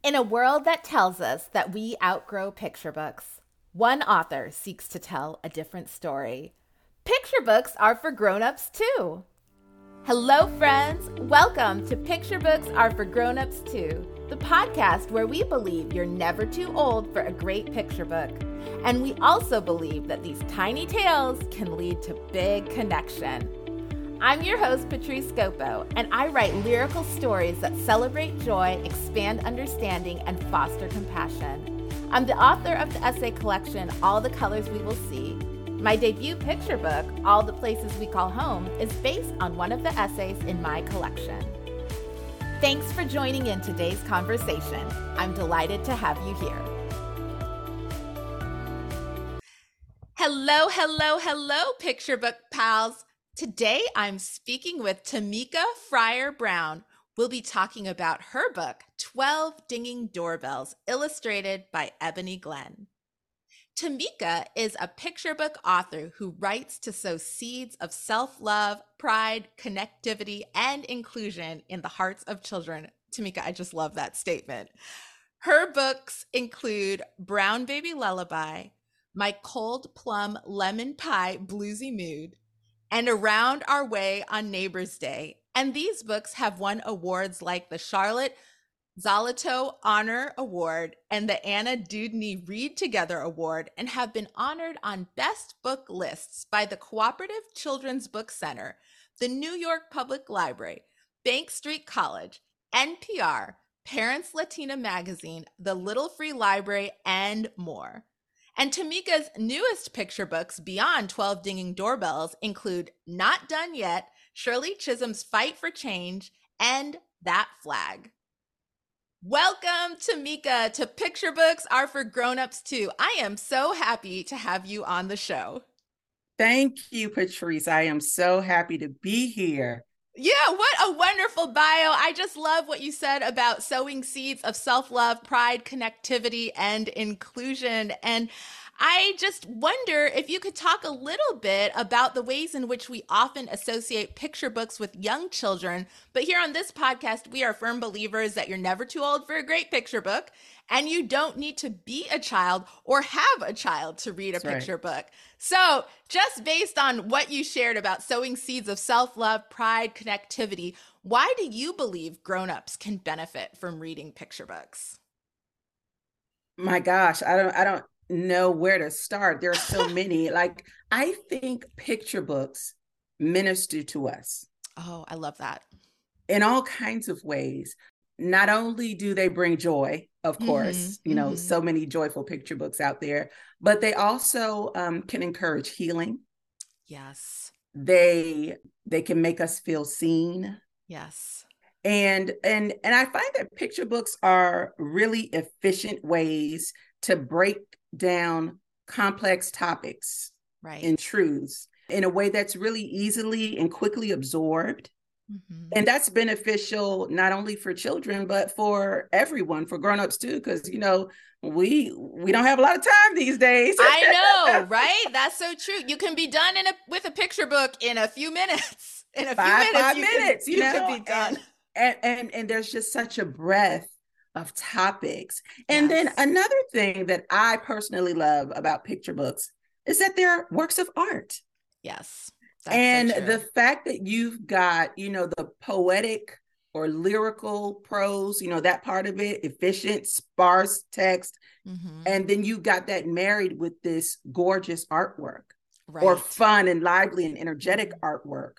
In a world that tells us that we outgrow picture books, one author seeks to tell a different story. Picture books are for grown-ups too. Hello, friends. Welcome to Picture Books Are for Grown-ups Too, the podcast where we believe you're never too old for a great picture book. And we also believe that these tiny tales can lead to big connection. I'm your host, Patrice Gopo, and I write lyrical stories that celebrate joy, expand understanding, and foster compassion. I'm the author of the essay collection, All the Colors We Will See. My debut picture book, All the Places We Call Home, is based on one of the essays in my collection. Thanks for joining in today's conversation. I'm delighted to have you here. Hello, hello, hello, picture book pals. Today, I'm speaking with Tameka Fryer Brown. We'll be talking about her book, 12 Dinging Doorbells, illustrated by Ebony Glenn. Tameka is a picture book author who writes to sow seeds of self love, pride, connectivity, and inclusion in the hearts of children. Tameka, I just love that statement. Her books include Brown Baby Lullaby, My Cold Plum Lemon Pie Bluesy Mood, and Around Our Way on Neighbor's Day. And these books have won awards like the Charlotte Zolotow Honor Award and the Anna Dewdney Read Together Award and have been honored on best book lists by the Cooperative Children's Book Center, the New York Public Library, Bank Street College, NPR, Parents Latina Magazine, the Little Free Library, and more. And Tameka's newest picture books beyond 12 Dinging Doorbells include Not Done Yet, Shirley Chisholm's Fight for Change, and That Flag. Welcome, Tameka, to Picture Books Are for Grown-Ups Too. I am so happy to have you on the show. Thank you, Patrice. I am so happy to be here. Yeah, what a wonderful bio. I just love what you said about sowing seeds of self love, pride, connectivity, and inclusion. And I just wonder if you could talk a little bit about the ways in which we often associate picture books with young children. But here on this podcast, we are firm believers that you're never too old for a great picture book. And you don't need to be a child or have a child to read a That's picture right. book. So, just based on what you shared about sowing seeds of self love, pride, connectivity, why do you believe grown-ups can benefit from reading picture books? My gosh, I don't I don't know where to start. There are so many. Like I think picture books minister to us. Oh, I love that. In all kinds of ways. Not only do they bring joy, of course, mm-hmm, you know, mm-hmm. so many joyful picture books out there, but they also um, can encourage healing. Yes. They they can make us feel seen. Yes. And and and I find that picture books are really efficient ways to break down complex topics right. and truths in a way that's really easily and quickly absorbed. Mm-hmm. And that's beneficial not only for children but for everyone, for grown-ups too because you know, we we don't have a lot of time these days. I know, right? That's so true. You can be done in a with a picture book in a few minutes. In a five, few minutes, five you minutes, can, you, you know? can be done. And, and and and there's just such a breadth of topics. And yes. then another thing that I personally love about picture books is that they're works of art. Yes. And so the fact that you've got, you know, the poetic or lyrical prose, you know, that part of it, efficient, sparse text. Mm-hmm. And then you got that married with this gorgeous artwork right. or fun and lively and energetic artwork.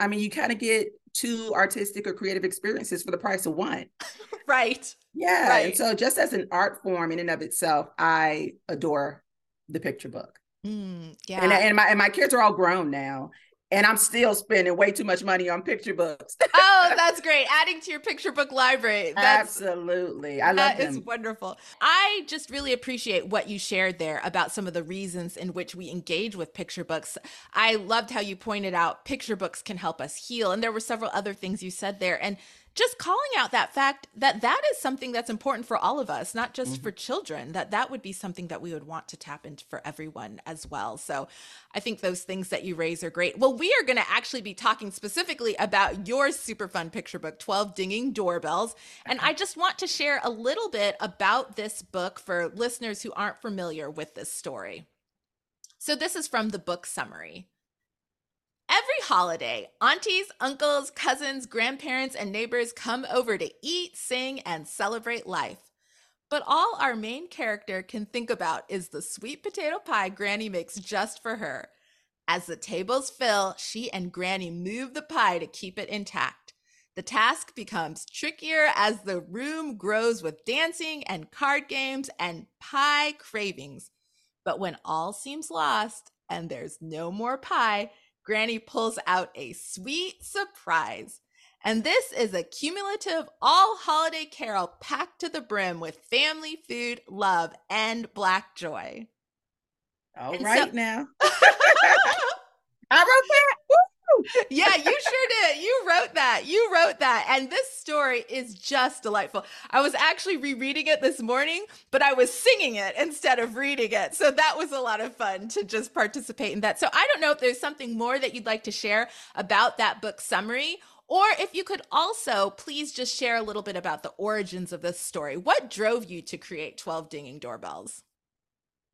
I mean, you kind of get two artistic or creative experiences for the price of one. right. Yeah. Right. And so just as an art form in and of itself, I adore the picture book. Mm, yeah. And, and my and my kids are all grown now and I'm still spending way too much money on picture books. oh, that's great. Adding to your picture book library. That's, Absolutely. I love that is wonderful. I just really appreciate what you shared there about some of the reasons in which we engage with picture books. I loved how you pointed out picture books can help us heal. And there were several other things you said there. And just calling out that fact that that is something that's important for all of us, not just mm-hmm. for children, that that would be something that we would want to tap into for everyone as well. So I think those things that you raise are great. Well, we are going to actually be talking specifically about your super fun picture book, 12 Dinging Doorbells. And I just want to share a little bit about this book for listeners who aren't familiar with this story. So this is from the book summary. Every holiday, aunties, uncles, cousins, grandparents, and neighbors come over to eat, sing, and celebrate life. But all our main character can think about is the sweet potato pie Granny makes just for her. As the tables fill, she and Granny move the pie to keep it intact. The task becomes trickier as the room grows with dancing and card games and pie cravings. But when all seems lost and there's no more pie, Granny pulls out a sweet surprise. And this is a cumulative all holiday carol packed to the brim with family, food, love, and black joy. All and right so- now. I wrote that. Woo! Yeah, you sure did. You wrote that. You wrote that. And this story is just delightful. I was actually rereading it this morning, but I was singing it instead of reading it. So that was a lot of fun to just participate in that. So I don't know if there's something more that you'd like to share about that book summary. Or if you could also please just share a little bit about the origins of this story. What drove you to create 12 Dinging Doorbells?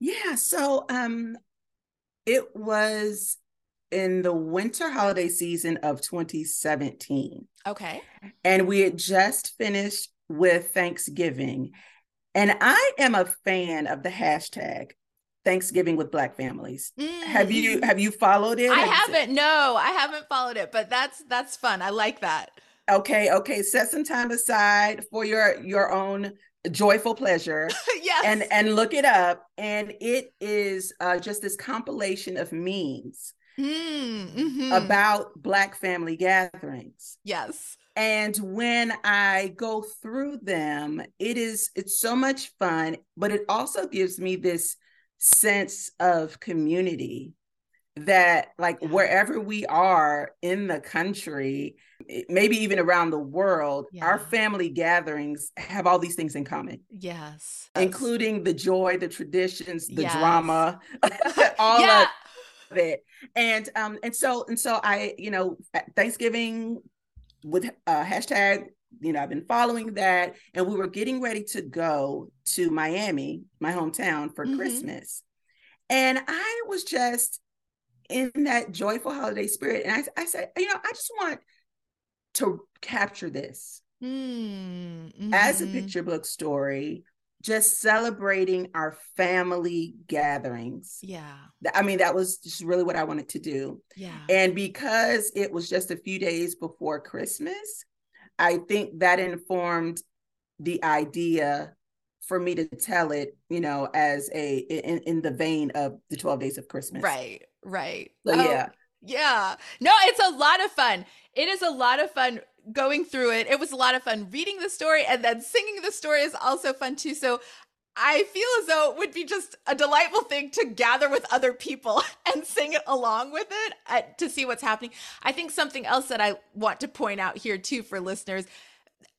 Yeah, so um it was in the winter holiday season of 2017. Okay. And we had just finished with Thanksgiving. And I am a fan of the hashtag Thanksgiving with Black families. Mm. Have you mm. have you followed it? I haven't. No, I haven't followed it, but that's that's fun. I like that. Okay, okay. Set some time aside for your your own joyful pleasure yes. and and look it up and it is uh, just this compilation of memes mm-hmm. about Black family gatherings. Yes. And when I go through them, it is it's so much fun, but it also gives me this sense of community that like wherever we are in the country maybe even around the world yeah. our family gatherings have all these things in common yes including the joy the traditions the yes. drama all yeah. It. And um and so and so I, you know, Thanksgiving with uh hashtag, you know, I've been following that and we were getting ready to go to Miami, my hometown for mm-hmm. Christmas. And I was just in that joyful holiday spirit and I I said, you know, I just want to capture this. Mm-hmm. As a picture book story just celebrating our family gatherings. Yeah. I mean, that was just really what I wanted to do. Yeah. And because it was just a few days before Christmas, I think that informed the idea for me to tell it, you know, as a in, in the vein of the 12 days of Christmas. Right, right. So oh, yeah. Yeah. No, it's a lot of fun. It is a lot of fun going through it. It was a lot of fun reading the story and then singing the story is also fun too. So I feel as though it would be just a delightful thing to gather with other people and sing it along with it uh, to see what's happening. I think something else that I want to point out here too for listeners,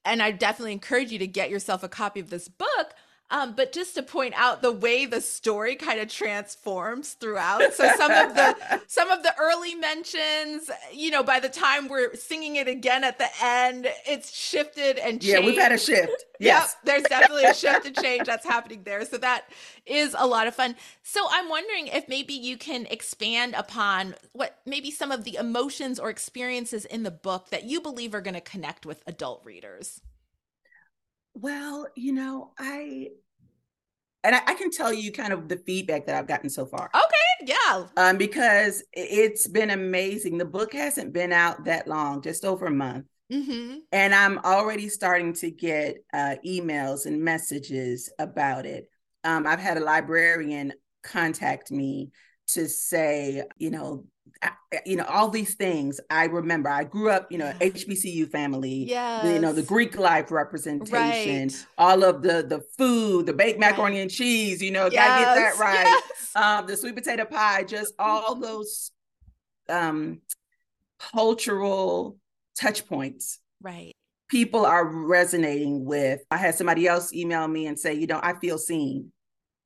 and I definitely encourage you to get yourself a copy of this book um, but just to point out the way the story kind of transforms throughout. So some of the some of the early mentions, you know, by the time we're singing it again at the end, it's shifted and changed. Yeah, we've had a shift. Yes. yep, there's definitely a shift and change that's happening there. So that is a lot of fun. So I'm wondering if maybe you can expand upon what maybe some of the emotions or experiences in the book that you believe are going to connect with adult readers. Well, you know, I and I, I, can tell you kind of the feedback that I've gotten so far. Okay, yeah. Um, because it's been amazing. The book hasn't been out that long, just over a month. Mm-hmm. And I'm already starting to get uh, emails and messages about it. Um, I've had a librarian contact me to say, you know, you know all these things i remember i grew up you know hbcu family yeah you know the greek life representation right. all of the the food the baked macaroni right. and cheese you know yes. gotta get that right yes. um the sweet potato pie just all those um cultural touch points right people are resonating with. I had somebody else email me and say, you know, I feel seen.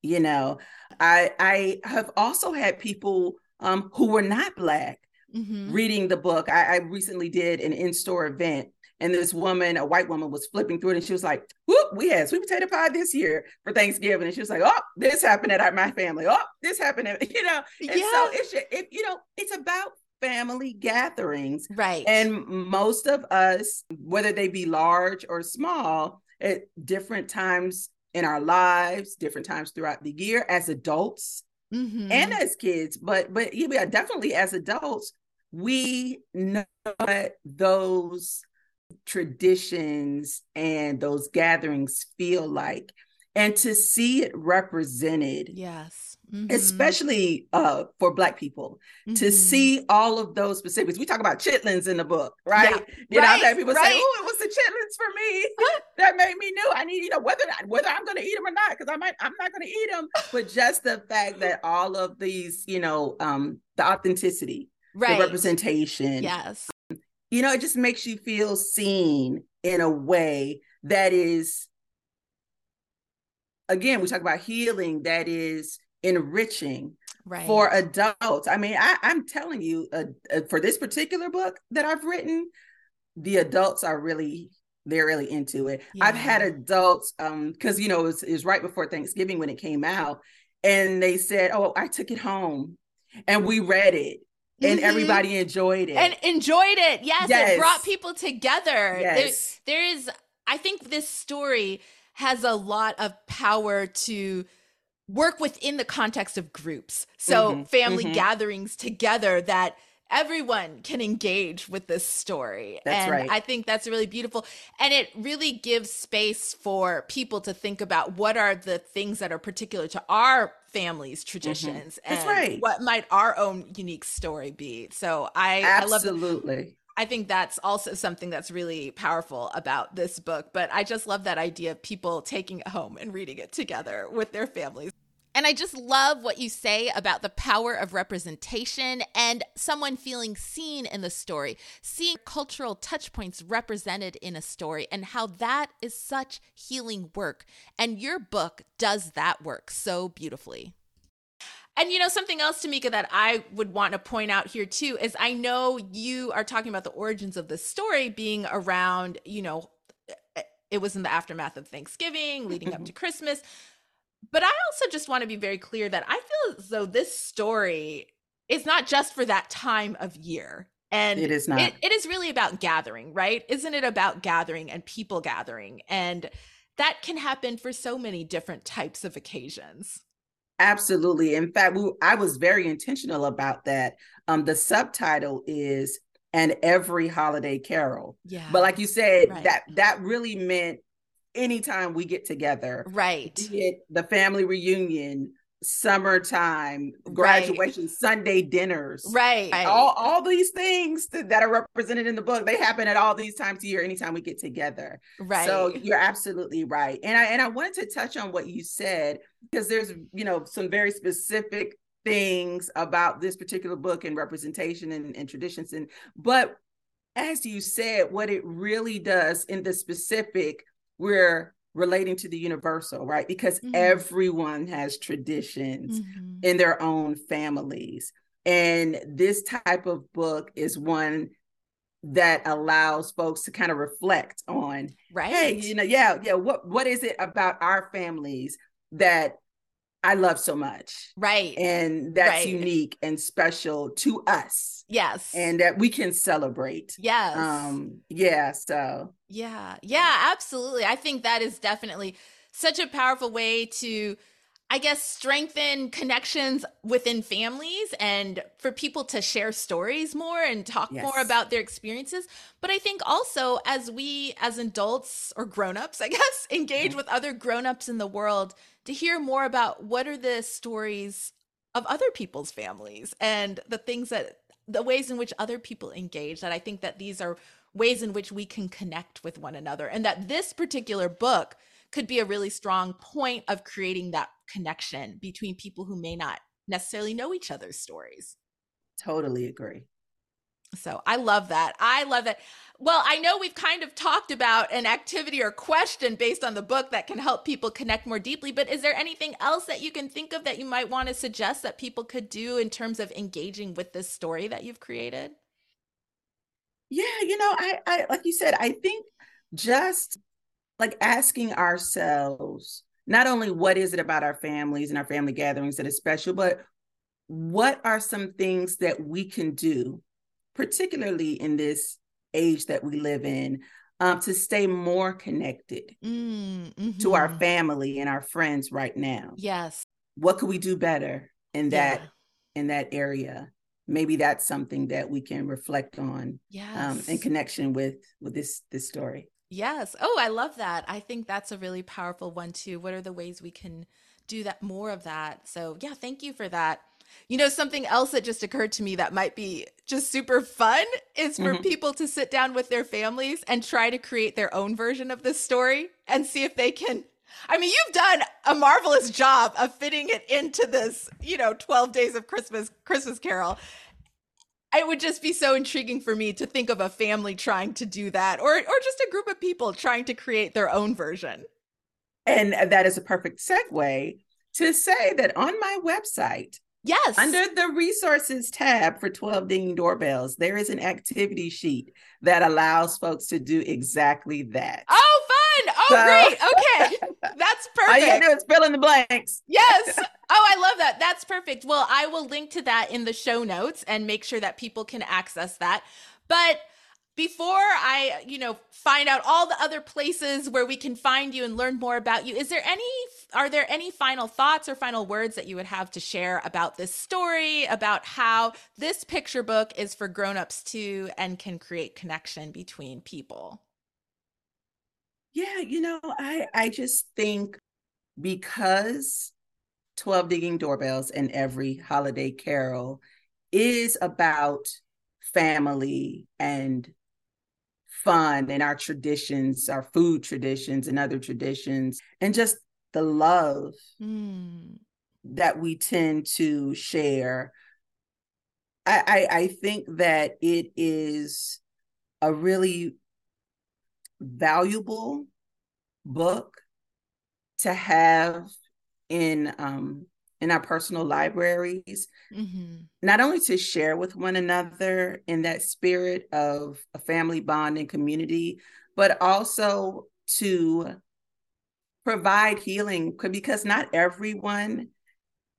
You know, I I have also had people um, who were not black mm-hmm. reading the book. I, I recently did an in-store event and this woman, a white woman, was flipping through it and she was like, Whoop, we had sweet potato pie this year for Thanksgiving. And she was like, Oh, this happened at my family. Oh, this happened at, you know. And yeah. so it's it, you know, it's about family gatherings. Right. And most of us, whether they be large or small, at different times in our lives, different times throughout the year as adults mm-hmm. and as kids, but but yeah, definitely as adults, we know what those traditions and those gatherings feel like and to see it represented yes mm-hmm. especially uh, for black people mm-hmm. to see all of those specifics we talk about chitlins in the book right yeah. you right. know people right. say oh it was the chitlins for me that made me new i need you know whether whether i'm going to eat them or not because i might i'm not going to eat them but just the fact that all of these you know um the authenticity right. the representation yes you know, it just makes you feel seen in a way that is, again, we talk about healing that is enriching right. for adults. I mean, I, am telling you, uh, uh, for this particular book that I've written, the adults are really they're really into it. Yeah. I've had adults, um, because you know, it was, it was right before Thanksgiving when it came out, and they said, Oh, I took it home and we read it and mm-hmm. everybody enjoyed it and enjoyed it yes, yes. it brought people together yes. there, there is i think this story has a lot of power to work within the context of groups so mm-hmm. family mm-hmm. gatherings together that everyone can engage with this story. That's and right. I think that's really beautiful. And it really gives space for people to think about what are the things that are particular to our families' mm-hmm. traditions mm-hmm. That's right. what might our own unique story be. So I absolutely. I love I think that's also something that's really powerful about this book. But I just love that idea of people taking it home and reading it together with their families. And I just love what you say about the power of representation and someone feeling seen in the story, seeing cultural touchpoints represented in a story, and how that is such healing work. And your book does that work so beautifully. And you know, something else, Tameka, that I would want to point out here too is I know you are talking about the origins of the story being around, you know, eh, eh, it was in the aftermath of Thanksgiving, leading up to mm-hmm. Christmas. But I also just want to be very clear that I feel as though this story is not just for that time of year. And it is not. It, it is really about gathering, right? Isn't it about gathering and people gathering? And that can happen for so many different types of occasions. Absolutely. In fact, we, I was very intentional about that. Um, the subtitle is "And Every Holiday Carol." Yeah. But like you said, right. that that really meant anytime we get together. Right. the family reunion, summertime, graduation, right. Sunday dinners. Right. All, all these things that, that, are represented in the book, they happen at all these times a year, anytime we get together. Right. So you're absolutely right. And I and I wanted to touch on what you said, because there's, you know, some very specific things about this particular book and representation and, and traditions. And but as you said, what it really does in the specific we're relating to the universal, right? Because mm-hmm. everyone has traditions mm-hmm. in their own families. And this type of book is one that allows folks to kind of reflect on right hey you know yeah yeah what what is it about our families that I love so much. Right. And that's right. unique and special to us. Yes. And that we can celebrate. Yes. Um yeah, so. Yeah. Yeah, absolutely. I think that is definitely such a powerful way to I guess strengthen connections within families and for people to share stories more and talk yes. more about their experiences. But I think also as we as adults or grown-ups, I guess, engage mm-hmm. with other grown-ups in the world, to hear more about what are the stories of other people's families and the things that the ways in which other people engage that I think that these are ways in which we can connect with one another and that this particular book could be a really strong point of creating that connection between people who may not necessarily know each other's stories. Totally agree. So I love that. I love that. Well, I know we've kind of talked about an activity or question based on the book that can help people connect more deeply, but is there anything else that you can think of that you might want to suggest that people could do in terms of engaging with this story that you've created? Yeah, you know, I, I like you said, I think just like asking ourselves not only what is it about our families and our family gatherings that is special, but what are some things that we can do, particularly in this age that we live in, um, to stay more connected mm, mm-hmm. to our mm-hmm. family and our friends right now. Yes. What could we do better in that yeah. in that area? Maybe that's something that we can reflect on yes. um, in connection with with this this story. Yes. Oh, I love that. I think that's a really powerful one too. What are the ways we can do that more of that? So, yeah, thank you for that. You know, something else that just occurred to me that might be just super fun is for mm-hmm. people to sit down with their families and try to create their own version of this story and see if they can. I mean, you've done a marvelous job of fitting it into this, you know, 12 days of Christmas Christmas Carol. It would just be so intriguing for me to think of a family trying to do that or or just a group of people trying to create their own version. And that is a perfect segue to say that on my website, Yes. Under the resources tab for 12 dinging doorbells, there is an activity sheet that allows folks to do exactly that. Oh, fun. Oh, so, great. Okay. That's oh, perfect. All you gotta fill in the blanks. Yes. Oh, I love that. That's perfect. Well, I will link to that in the show notes and make sure that people can access that. But before I, you know, find out all the other places where we can find you and learn more about you, is there any are there any final thoughts or final words that you would have to share about this story, about how this picture book is for grown-ups too and can create connection between people? Yeah, you know, I I just think because 12 Dinging doorbells and every holiday carol is about family and fun and our traditions, our food traditions and other traditions, and just the love mm. that we tend to share. I, I, I think that it is a really valuable book to have in um, in our personal libraries, mm-hmm. not only to share with one another in that spirit of a family bond and community, but also to provide healing because not everyone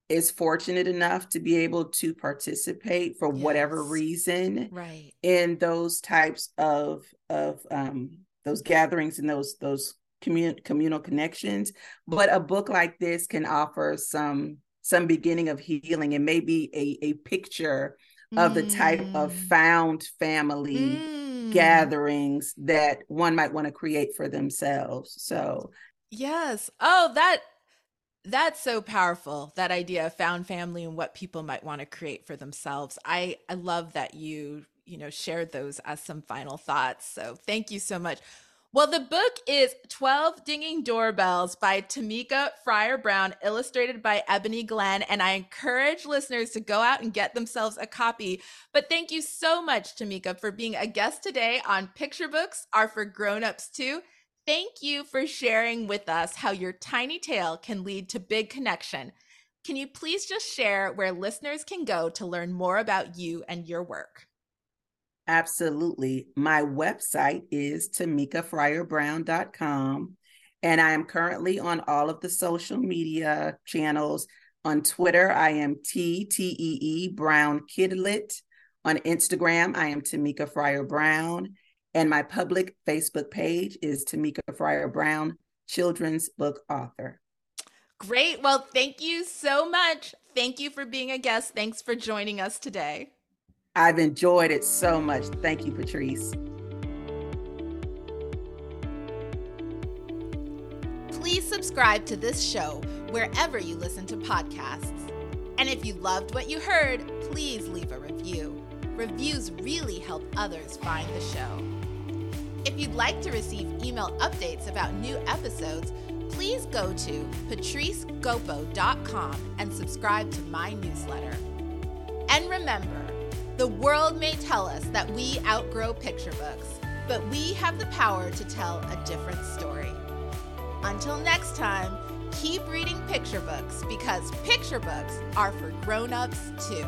is fortunate enough to be able to participate for yes. whatever reason right in those types of of um those gatherings and those those commun- communal connections but a book like this can offer some some beginning of healing and maybe a, a picture of mm. the type of mm. found family mm. gatherings that one might want to create for themselves. So, yes. Oh, that that's so powerful that idea of found family and what people might want to create for themselves i i love that you you know shared those as some final thoughts so thank you so much well, the book is 12 Dinging Doorbells by Tameka Fryer Brown, illustrated by Ebony Glenn. And I encourage listeners to go out and get themselves a copy. But thank you so much, Tameka, for being a guest today on Picture Books Are for Grown-Ups Too. Thank you for sharing with us how your tiny tale can lead to big connection. Can you please just share where listeners can go to learn more about you and your work? Absolutely. My website is tamekafryerbrown.com. And I am currently on all of the social media channels. On Twitter, I am T T E E Brown Kidlit. On Instagram, I am Tameka Fryer Brown. And my public Facebook page is Tameka Fryer Brown, children's book author. Great. Well, thank you so much. Thank you for being a guest. Thanks for joining us today. I've enjoyed it so much. Thank you, Patrice. Please subscribe to this show wherever you listen to podcasts. And if you loved what you heard, please leave a review. Reviews really help others find the show. If you'd like to receive email updates about new episodes, please go to patricegopo.com and subscribe to my newsletter. And remember, The world may tell us that we outgrow picture books, but we have the power to tell a different story. Until next time, keep reading picture books because picture books are for grown-ups too.